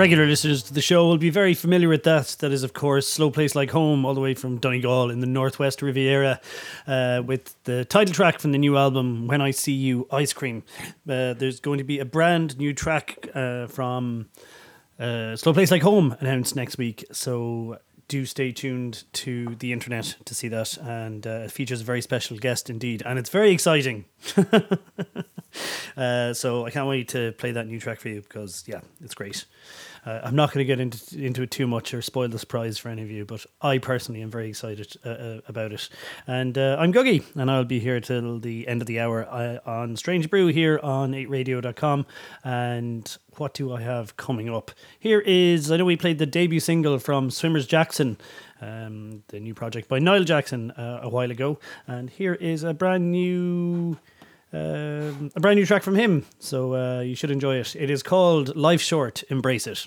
Regular listeners to the show will be very familiar with that. That is, of course, Slow Place Like Home, all the way from Donegal in the Northwest Riviera, uh, with the title track from the new album, When I See You Ice Cream. Uh, there's going to be a brand new track uh, from uh, Slow Place Like Home announced next week. So do stay tuned to the internet to see that. And uh, it features a very special guest indeed. And it's very exciting. uh, so I can't wait to play that new track for you because, yeah, it's great. Uh, I'm not going to get into into it too much or spoil the surprise for any of you, but I personally am very excited uh, uh, about it. And uh, I'm Guggy, and I'll be here till the end of the hour on Strange Brew here on 8radio.com. And what do I have coming up? Here is, I know we played the debut single from Swimmers Jackson. Um, the new project by Niall Jackson a while ago, and here is a brand new um, a brand new track from him. So uh, you should enjoy it. It is called Life Short, Embrace It.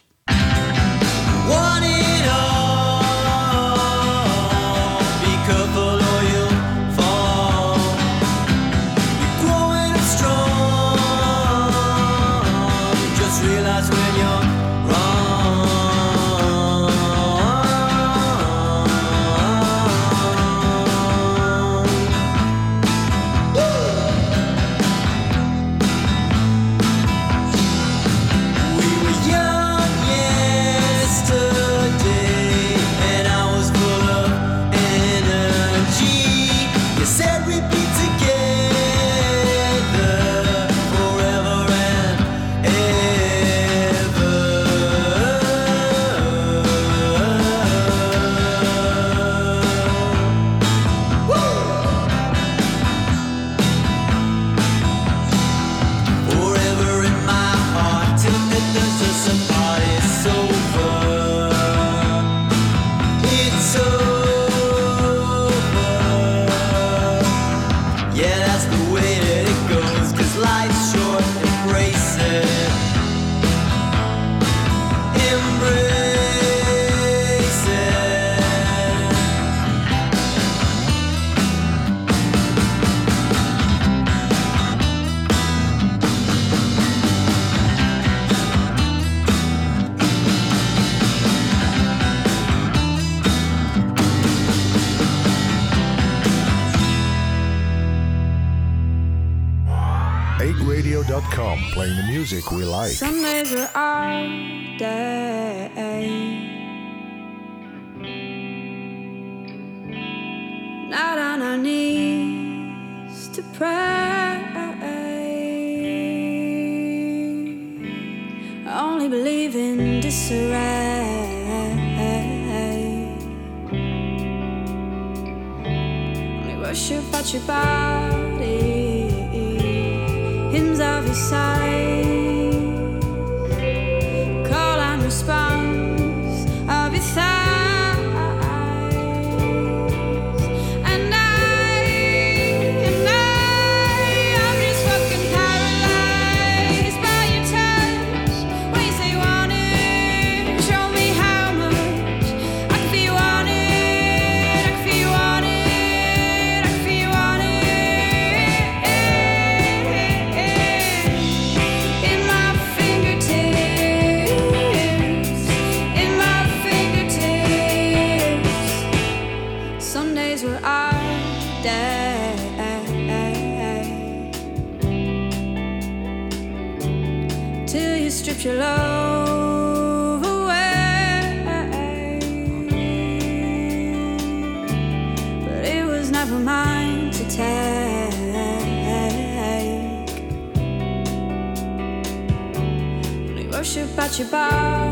We like. Sundays fingertips. Sundays were our day. Till you stripped your love away. But it was never mine to take. Only worship at your body.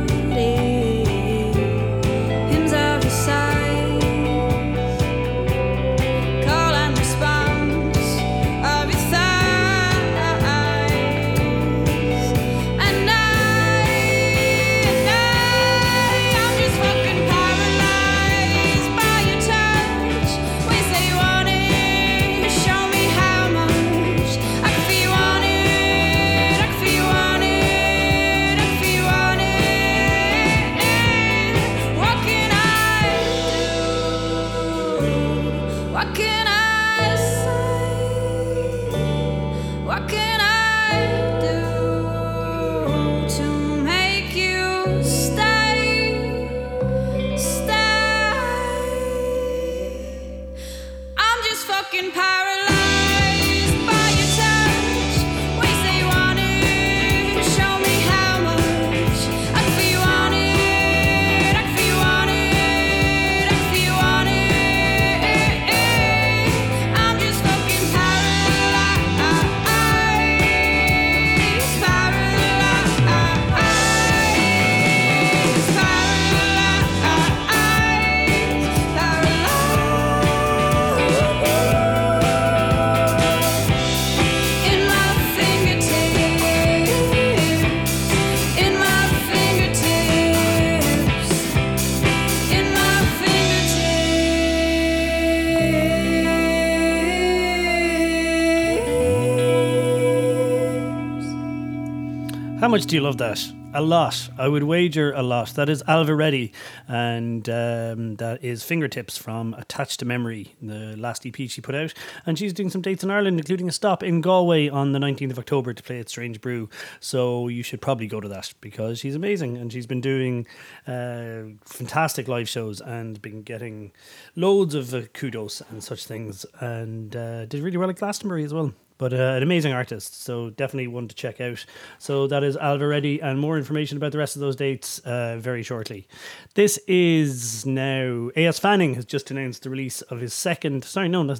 Much do you love that? A lot. I would wager a lot. That is Ailbhe Reddy, and um, that is Fingertips from Attached to Memory, the last EP she put out. And she's doing some dates in Ireland, including a stop in Galway on the 19th of October to play at Strange Brew. So you should probably go to that because she's amazing and she's been doing uh, fantastic live shows and been getting loads of uh, kudos and such things. And uh, did really well at Glastonbury as well but uh, an amazing artist. So definitely one to check out. So that is Ailbhe Reddy, and more information about the rest of those dates uh, very shortly. This is now A.S. Fanning has just announced the release of his second, sorry, no, not,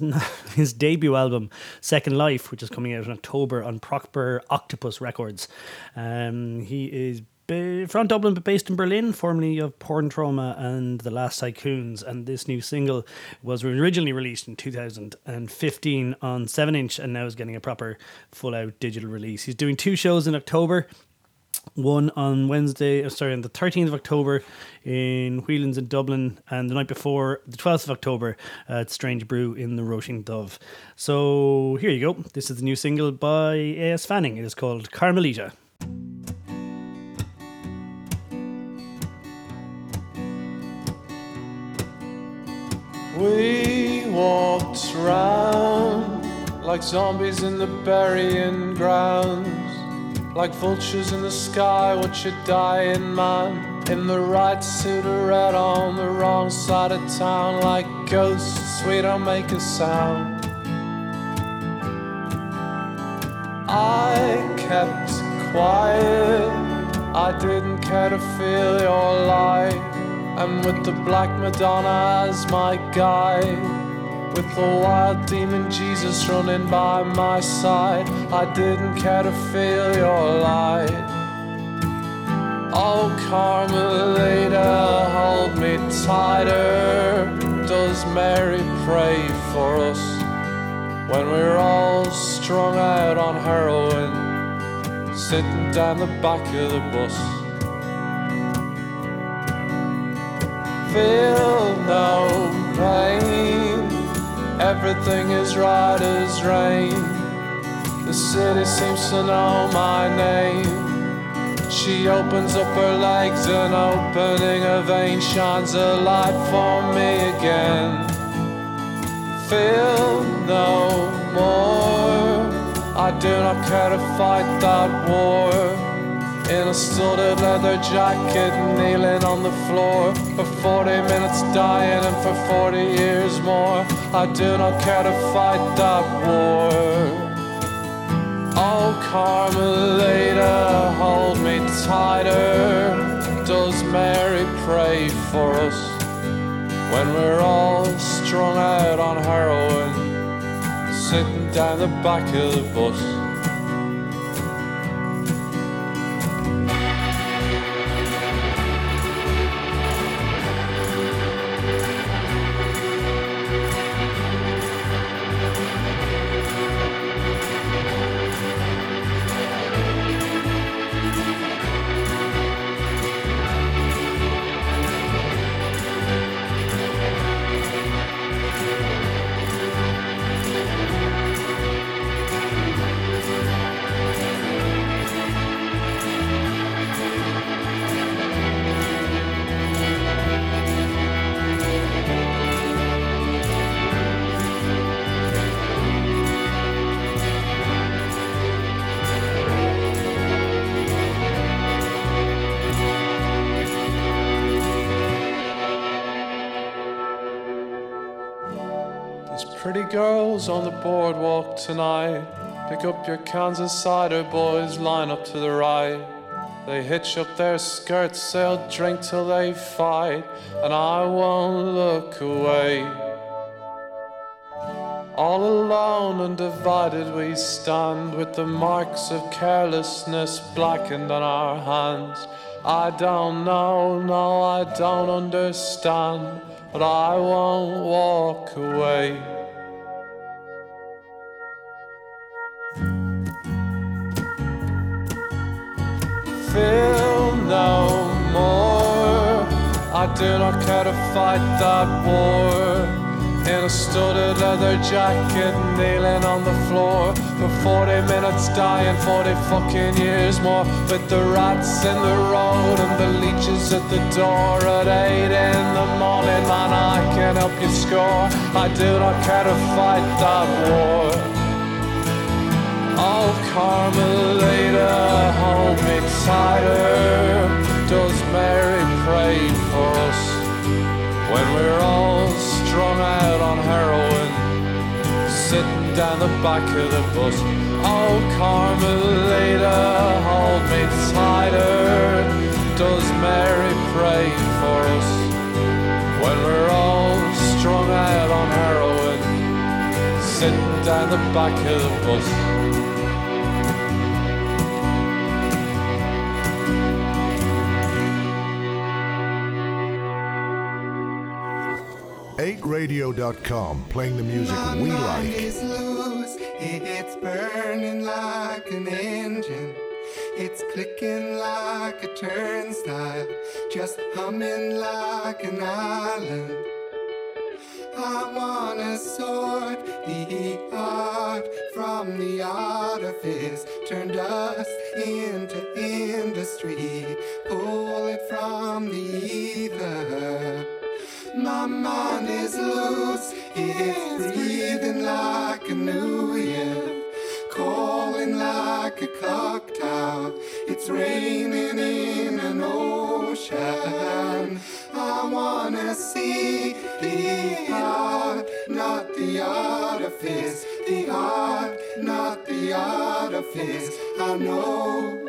his debut album, Second Life, which is coming out in October on Proper Octopus Records. Um, he is from Dublin but based in Berlin, formerly of Porn Trauma and The Last Tycoons. And this new single was originally released in 2015 on 7 inch and now is getting a proper full out digital release. He's doing two shows in October. One on Wednesday, uh, sorry, on the 13th of October in Whelan's in Dublin, and the night before, the 12th of October, at Strange Brew in the Roisin Dubh. So here you go. This is the new single by A.S. Fanning. It is called Carmelita. We walked round like zombies in the burying grounds, like vultures in the sky, watch a dying man in the right suit of red on the wrong side of town, like ghosts, we don't make a sound. I kept quiet. I didn't care to feel your light. And with the Black Madonna as my guide, with the wild demon Jesus running by my side, I didn't care to feel your light. Oh, Carmelita, hold me tighter. Does Mary pray for us when we're all strung out on heroin, sitting down the back of the bus? Feel no pain, everything is right as rain. The city seems to know my name. She opens up her legs and opening a vein shines a light for me again. Feel no more. I do not care to fight that war. In a studded leather jacket, kneeling on the floor for 40 minutes, dying, and for 40 years more. I do not care to fight that war. Oh, Carmelita, hold me tighter. Does Mary pray for us when we're all strung out on heroin, sitting down the back of the bus? Girls on the boardwalk tonight. Pick up your cans of cider, boys, line up to the right. They hitch up their skirts, they'll drink till they fight, and I won't look away. All alone and divided we stand with the marks of carelessness blackened on our hands. I don't know, no, I don't understand, but I won't walk away. Feel no more. I do not care to fight that war. In a studded leather jacket, kneeling on the floor for 40 minutes, dying 40 fucking years more. With the rats in the road and the leeches at the door at 8 in the morning, man, I can help you score. I do not care to fight that war. Oh, Carmelita, hold me tighter. Does Mary pray for us when we're all strung out on heroin, sitting down the back of the bus? Oh, Carmelita, hold me tighter. Does Mary pray for us when we're all strung out on heroin, sitting down the back of the bus? 8radio.com, playing the music we mind like. is loose. It's burning like an engine. It's clicking like a turnstile. Just humming like an island. I wanna sort the art from the artifice. Turn dust into industry. Pull it from the ether. My mind is loose, it's breathing like a new year, calling like a clock tower. It's raining in an ocean. I wanna see the art, not the artifice. artifice, the art, not the artifice. I know.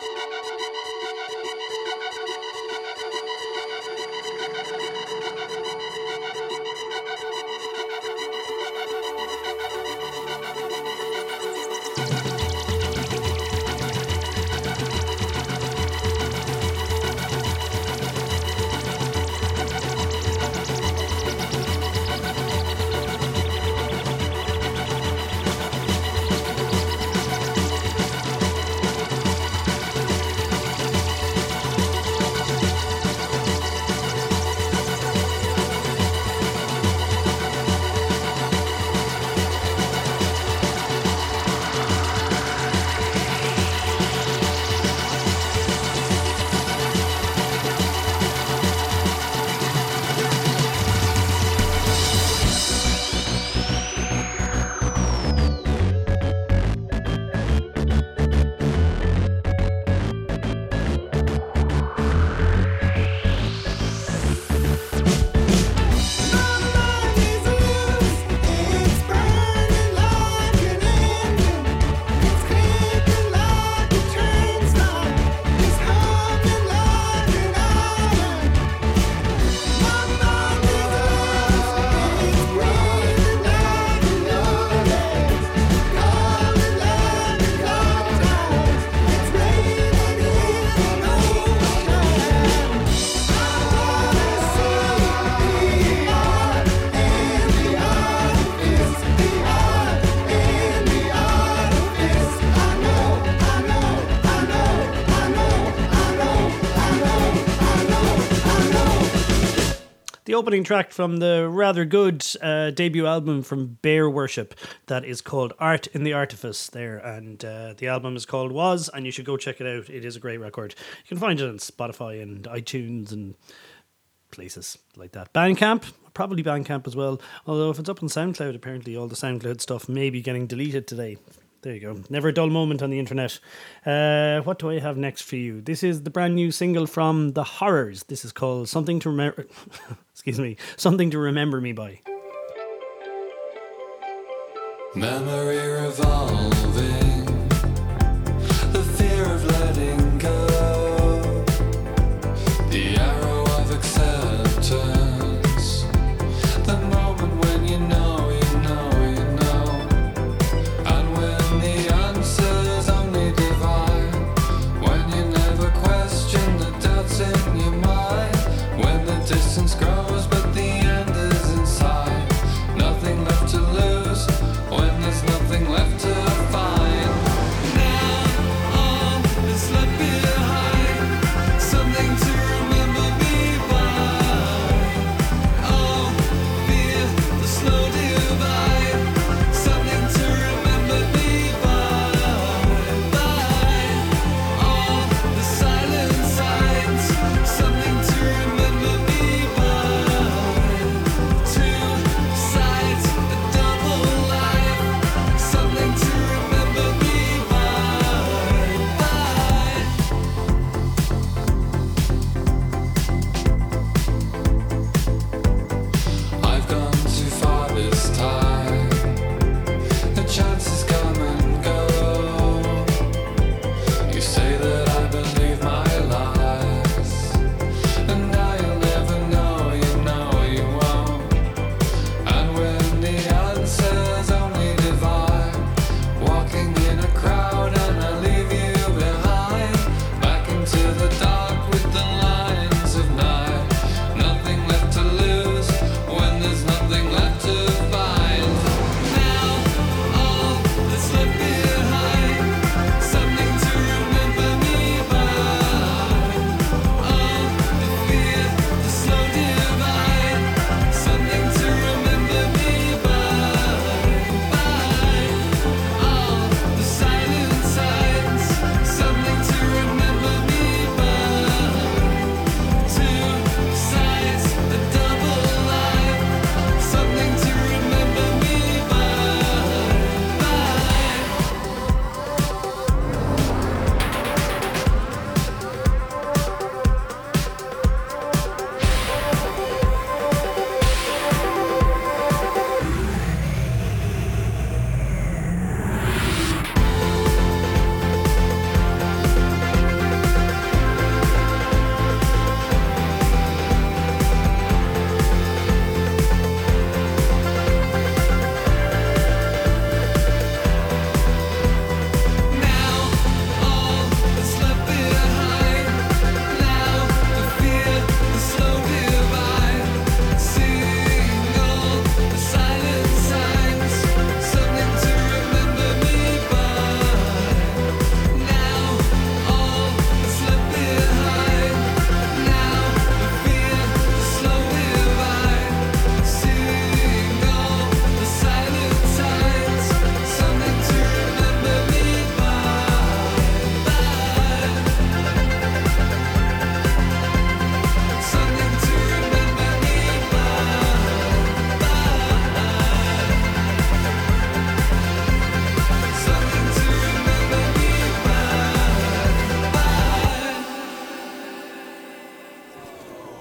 Opening track from the rather good uh, debut album from Bear Worship that is called Art in the Artifice there. And uh, the album is called Was, and you should go check it out. It is a great record. You can find it on Spotify and iTunes and places like that. Bandcamp, probably Bandcamp as well. Although if it's up on SoundCloud, apparently all the SoundCloud stuff may be getting deleted today. There you go. Never a dull moment on the internet. Uh, what do I have next for you? This is the brand new single from The Horrors. This is called Something to Remember. Excuse me. Something to Remember Me by. Memory revolving,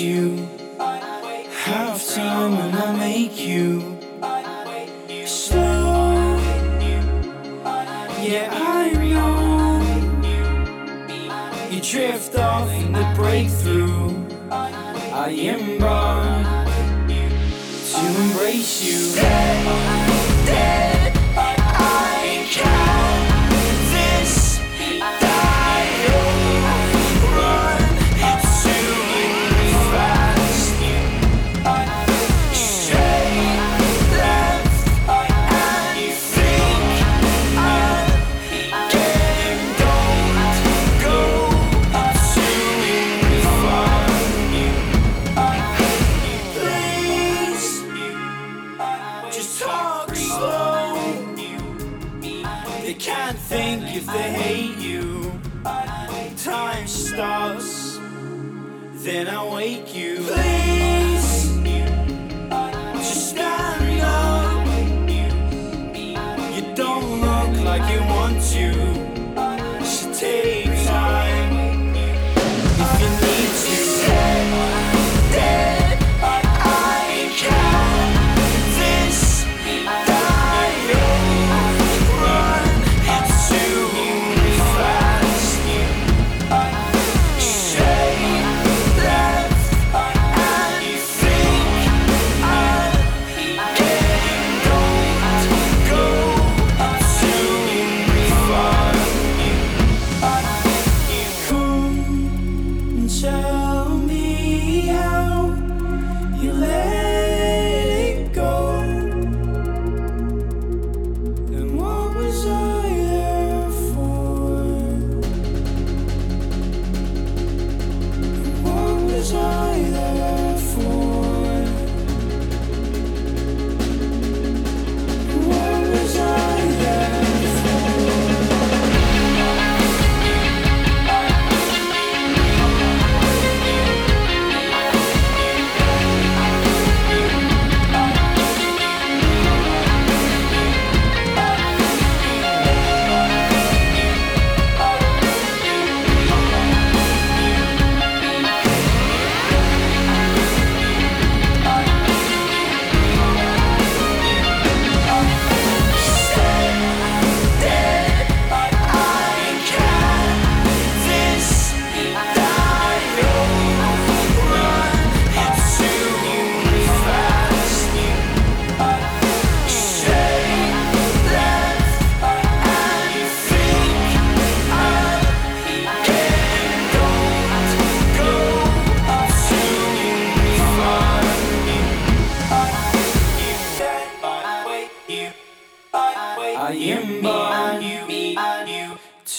You. Half time when I make you. Slow. Yeah, I know. You drift off in the breakthrough. I am embark to embrace you. Don't look like you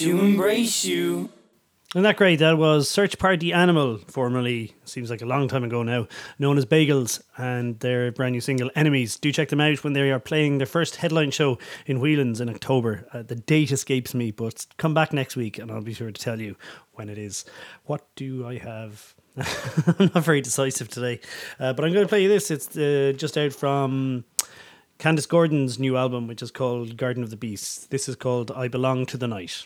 to embrace you. Isn't that great? That was Search Party Animal, formerly, seems like a long time ago now, known as Bagels, and their brand new single, Enemies. Do check them out when they are playing their first headline show in Whelan's in October. Uh, the date escapes me, but come back next week and I'll be sure to tell you when it is. What do I have? I'm not very decisive today, uh, but I'm going to play you this. It's uh, just out from Candice Gordon's new album, which is called Garden of the Beasts. This is called I Belong to the Night.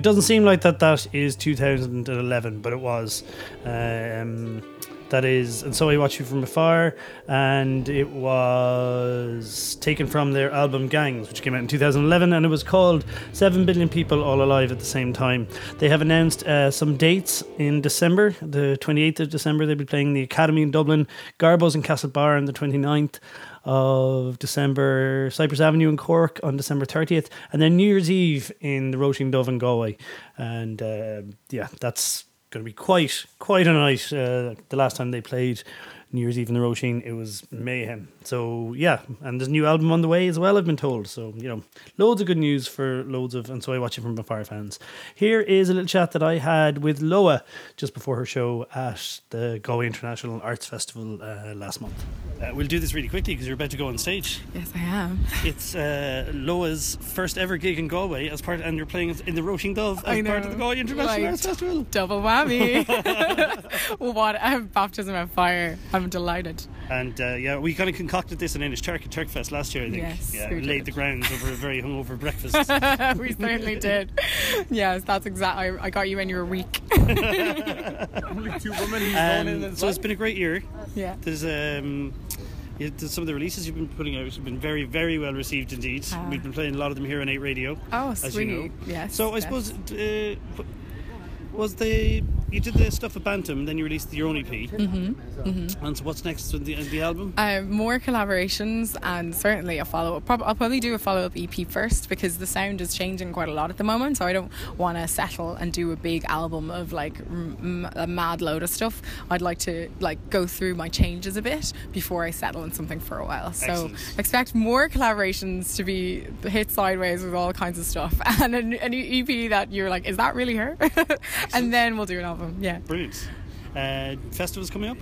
It doesn't seem like that that is 2011, but it was. Um, that is, and so I watch you from afar, and it was taken from their album Gangs, which came out in 2011, and it was called Seven Billion People All Alive at the same time. They have announced uh, some dates in December, the 28th of December. They'll be playing the Academy in Dublin, Garbo's in Castlebar on the 29th of December, Cypress Avenue in Cork on December 30th, and then New Year's Eve in the Roisin Dubh in Galway. And uh, yeah, that's going to be quite quite a night. Uh, the last time they played New Year's Eve in the Roisin, it was mayhem. So yeah, and there's a new album on the way as well. I've been told. So you know, loads of good news for loads of, and so I watch it from afar fans. Here is a little chat that I had with Loah just before her show at the Galway International Arts Festival uh, last month. Uh, we'll do this really quickly because you're about to go on stage. Yes, I am. It's uh, Loah's first ever gig in Galway as part, and you're playing in the Roisin Dubh as part of the know. Galway International Like, Arts Festival. Double whammy. what a baptism of fire. I'm delighted. And uh, yeah, we kind of concocted this in Inishturk at Turkfest last year, I think. Yes, yeah, we we laid did. the grounds over a very hungover breakfast. we certainly did. Yes, that's exactly. I, I got you when you were weak. Two women who's Um, so it's been a great year. Yeah. There's um, some of the releases you've been putting out have been very, very well received indeed. Ah. We've been playing a lot of them here on 8 Radio. Oh, as sweet. you know. Yes. So I yes. suppose uh, was the you did the stuff at Bantum, then you released your own EP. Mm-hmm. And so what's next with the, the album? Um, more collaborations and certainly a follow up. Prob- I'll probably do a follow up EP first because the sound is changing quite a lot at the moment. So I don't want to settle and do a big album of like m- m- a mad load of stuff. I'd like to like go through my changes a bit before I settle on something for a while. So Excellent. expect more collaborations to be hit sideways with all kinds of stuff and an, an EP that you're like, is that really her? and then we'll do an album. Yeah. Brilliant. Uh, festivals coming up?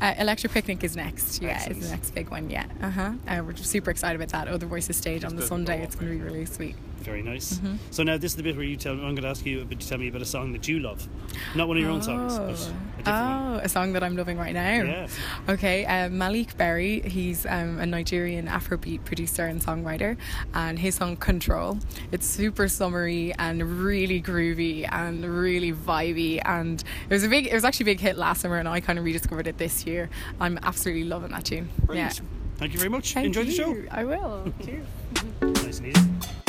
Uh, Electric Picnic is next. Yeah, Excellent. it's the next big one. Yeah, uh-huh. uh We're super excited about that. Other Voices stage on the Sunday. It's going to be really sweet. Very nice. Mm-hmm. So now this is the bit where you tell. I'm going to ask you a to tell me about a song that you love, not one of your own songs, but a different one. Oh, a song that I'm loving right now. Yeah. Okay, um, Maleek Berry. He's um, a Nigerian Afrobeat producer and songwriter, and his song "Control." It's super summery and really groovy and really vibey, and it was a big. It was actually a big hit last summer, and I kind of rediscovered it this year. I'm absolutely loving that tune. Brilliant. Yeah. Thank you very much. Thank Enjoy the show. I will. Cheers. Nice and easy.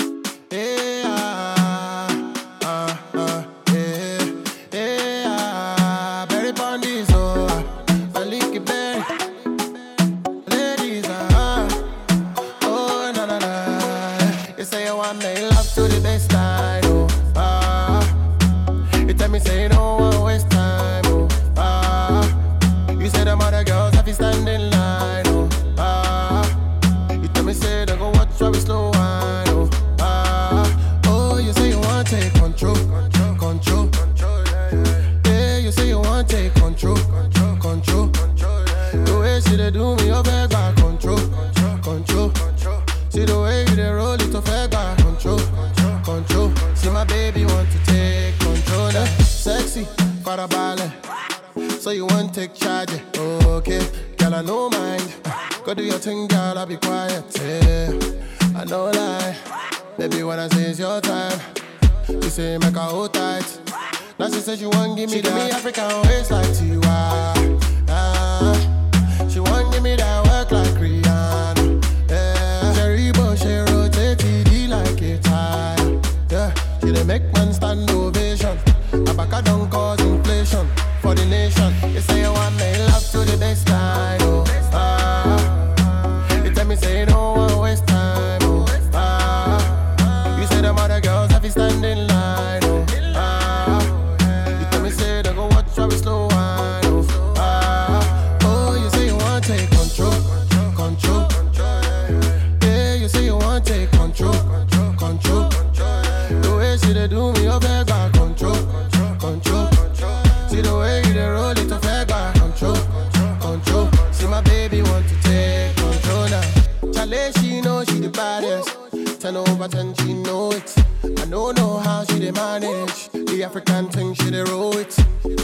Over she know it. I don't know how she dey manage the African thing. She dey roll it.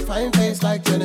Fine face like Genevieve.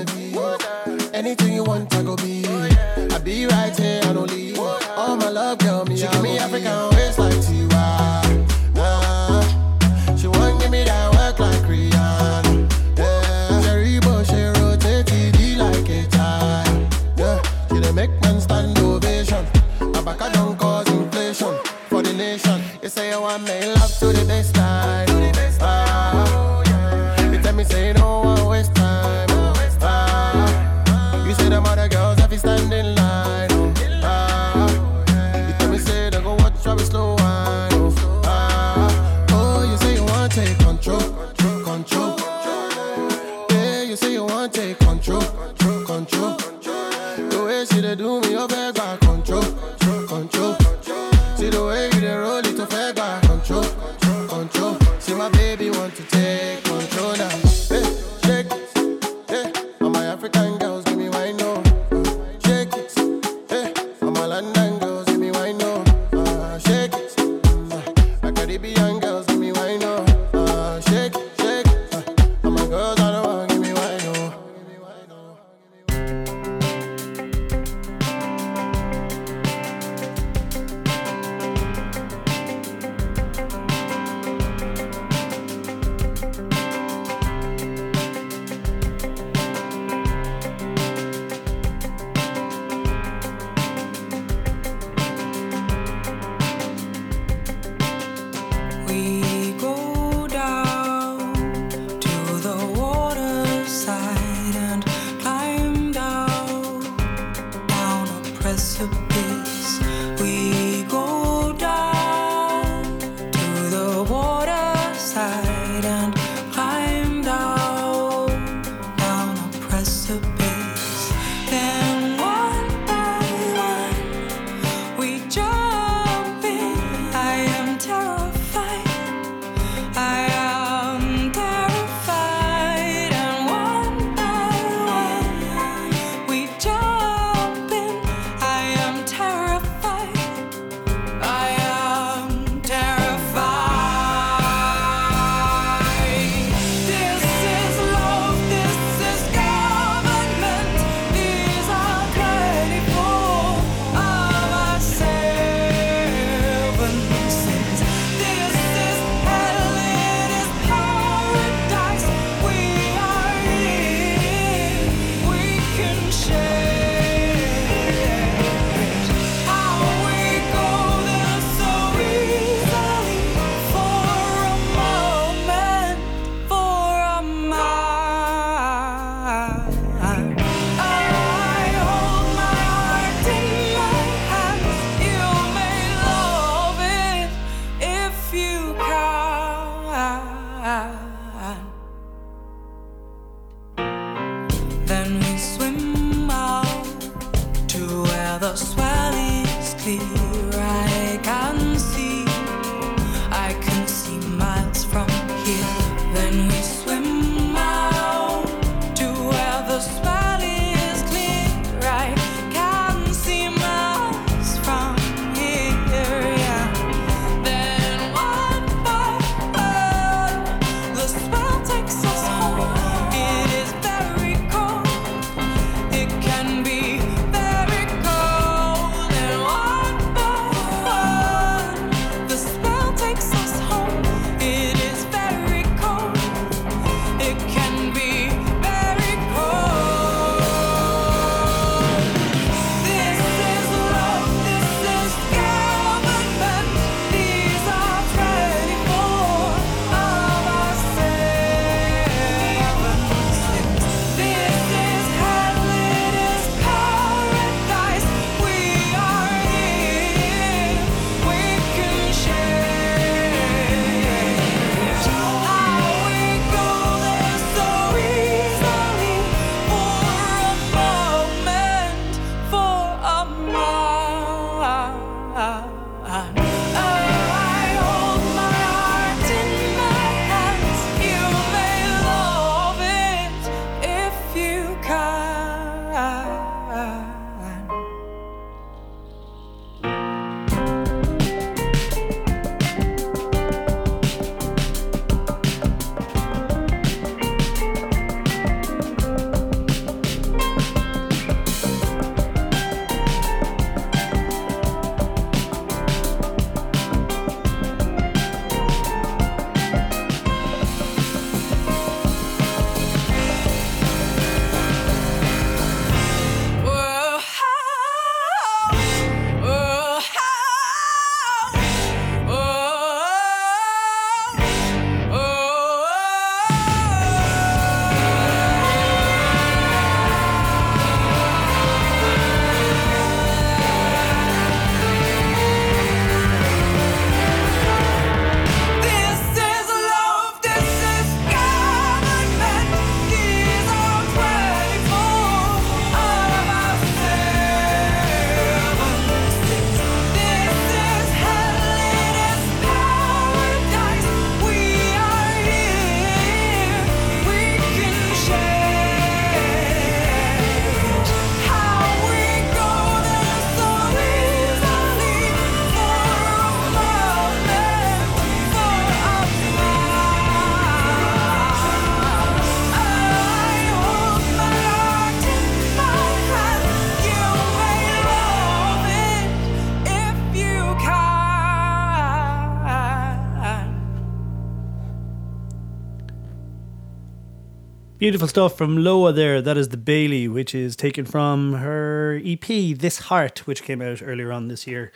Beautiful stuff from Loah there. That is the Bailey, which is taken from her EP, This Heart, which came out earlier on this year.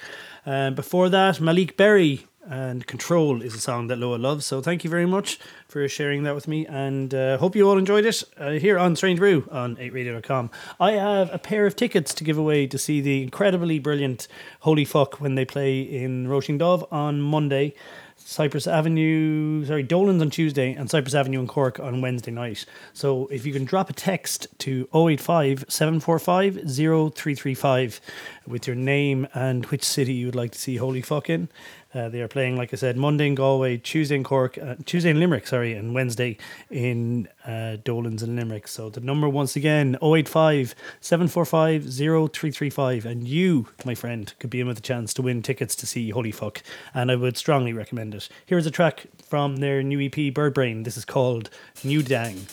Um, before that, Maleek Berry and Control is a song that Loah loves. So thank you very much for sharing that with me and uh, hope you all enjoyed it uh, here on Strange Brew on 8radio.com. I have a pair of tickets to give away to see the incredibly brilliant Holy Fuck when they play in Roisin Dubh on Monday. Cypress Avenue, sorry, Dolan's on Tuesday and Cypress Avenue in Cork on Wednesday night. So if you can drop a text to 085 745 0335 with your name and which city you would like to see Holy Fuck in. Uh, they are playing, like I said, Monday in Galway, Tuesday in Cork, uh, Tuesday in Limerick, sorry, and Wednesday in uh, Dolan's and Limerick. So the number once again, 085 745 0335. And you, my friend, could be in with a chance to win tickets to see Holy Fuck. And I would strongly recommend it. Here's a track from their new EP, Bird Brain. This is called New Dang.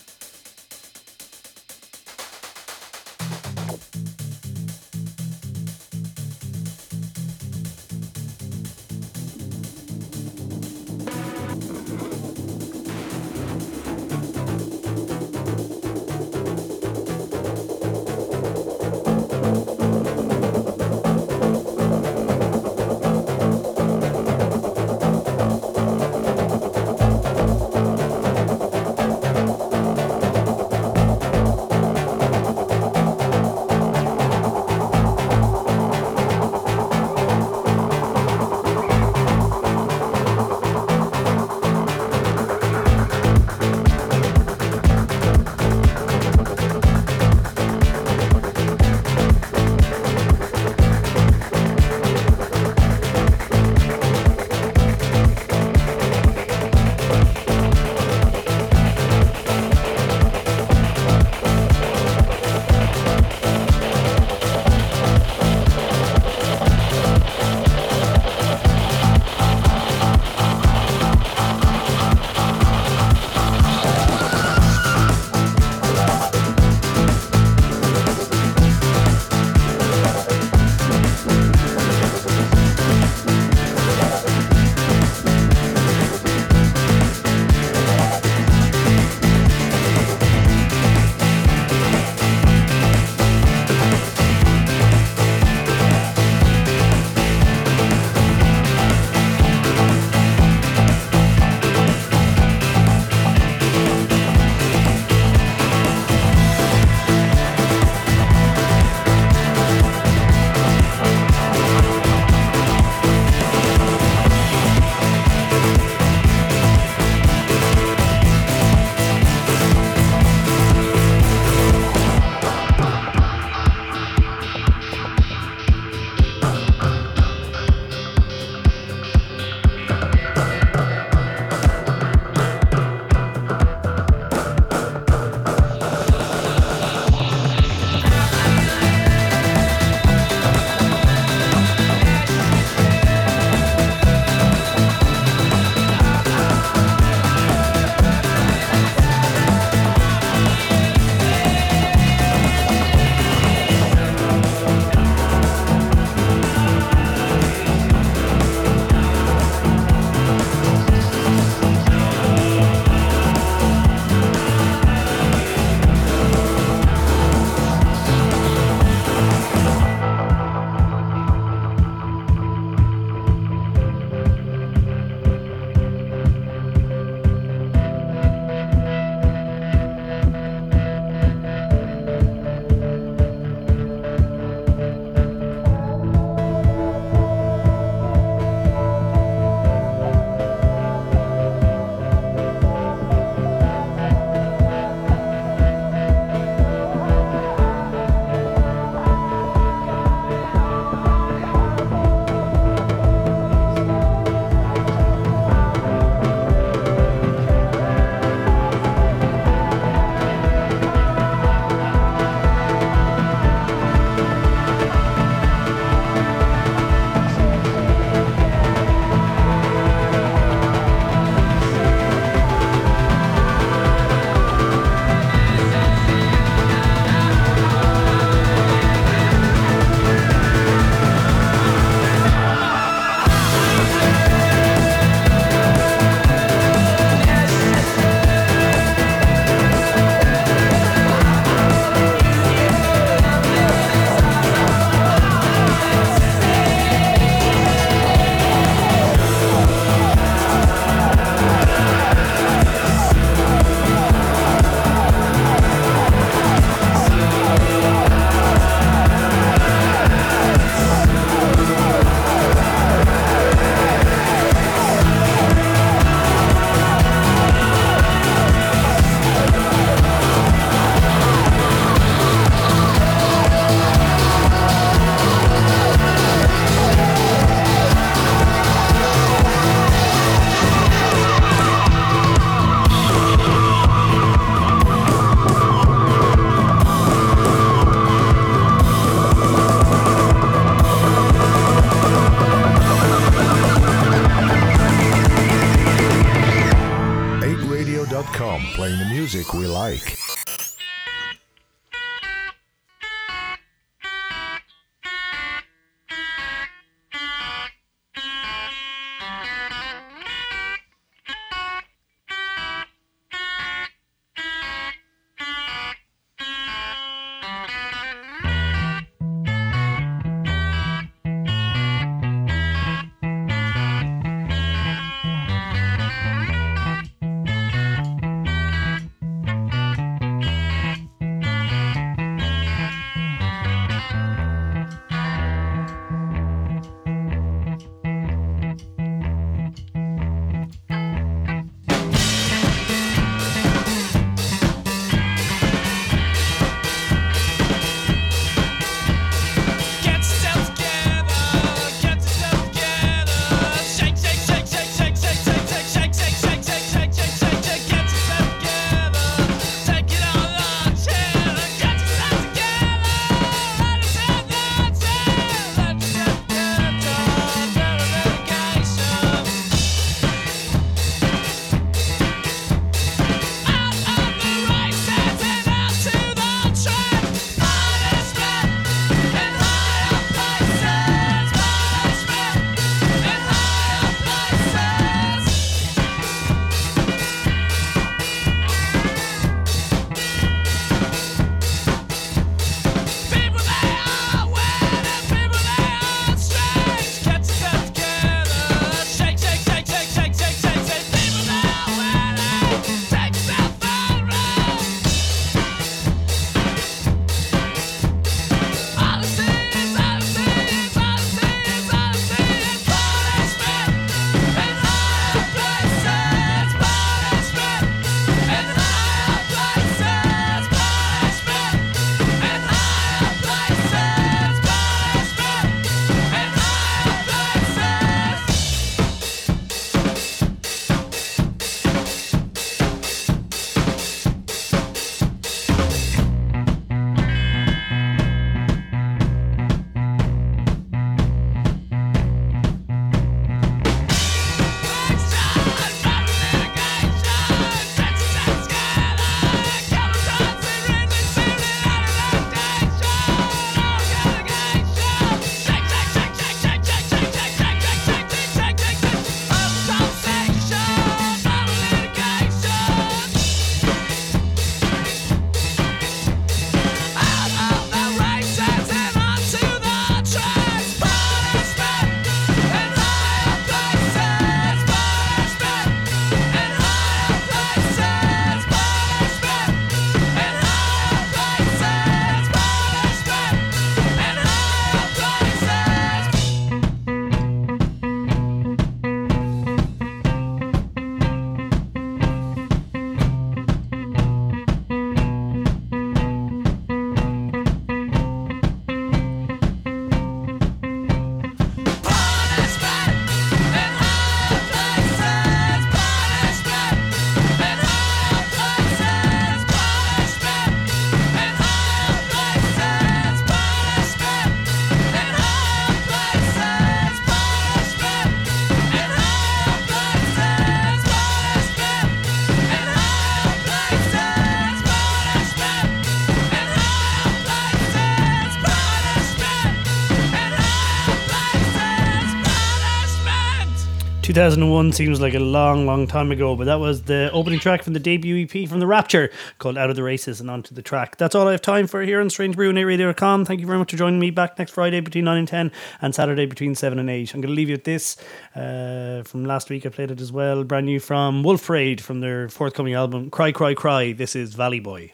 2001 seems like a long, long time ago, but that was the opening track from the debut EP from The Rapture called Out of the Races and Onto the Track. That's all I have time for here on StrangeBrewNateRadio.com. Thank you very much for joining me back next Friday between 9 and 10 and Saturday between 7 and 8. I'm going to leave you with this uh, from last week. I played it as well, brand new from Wolf Parade from their forthcoming album Cry, Cry, Cry. This is Valley Boy.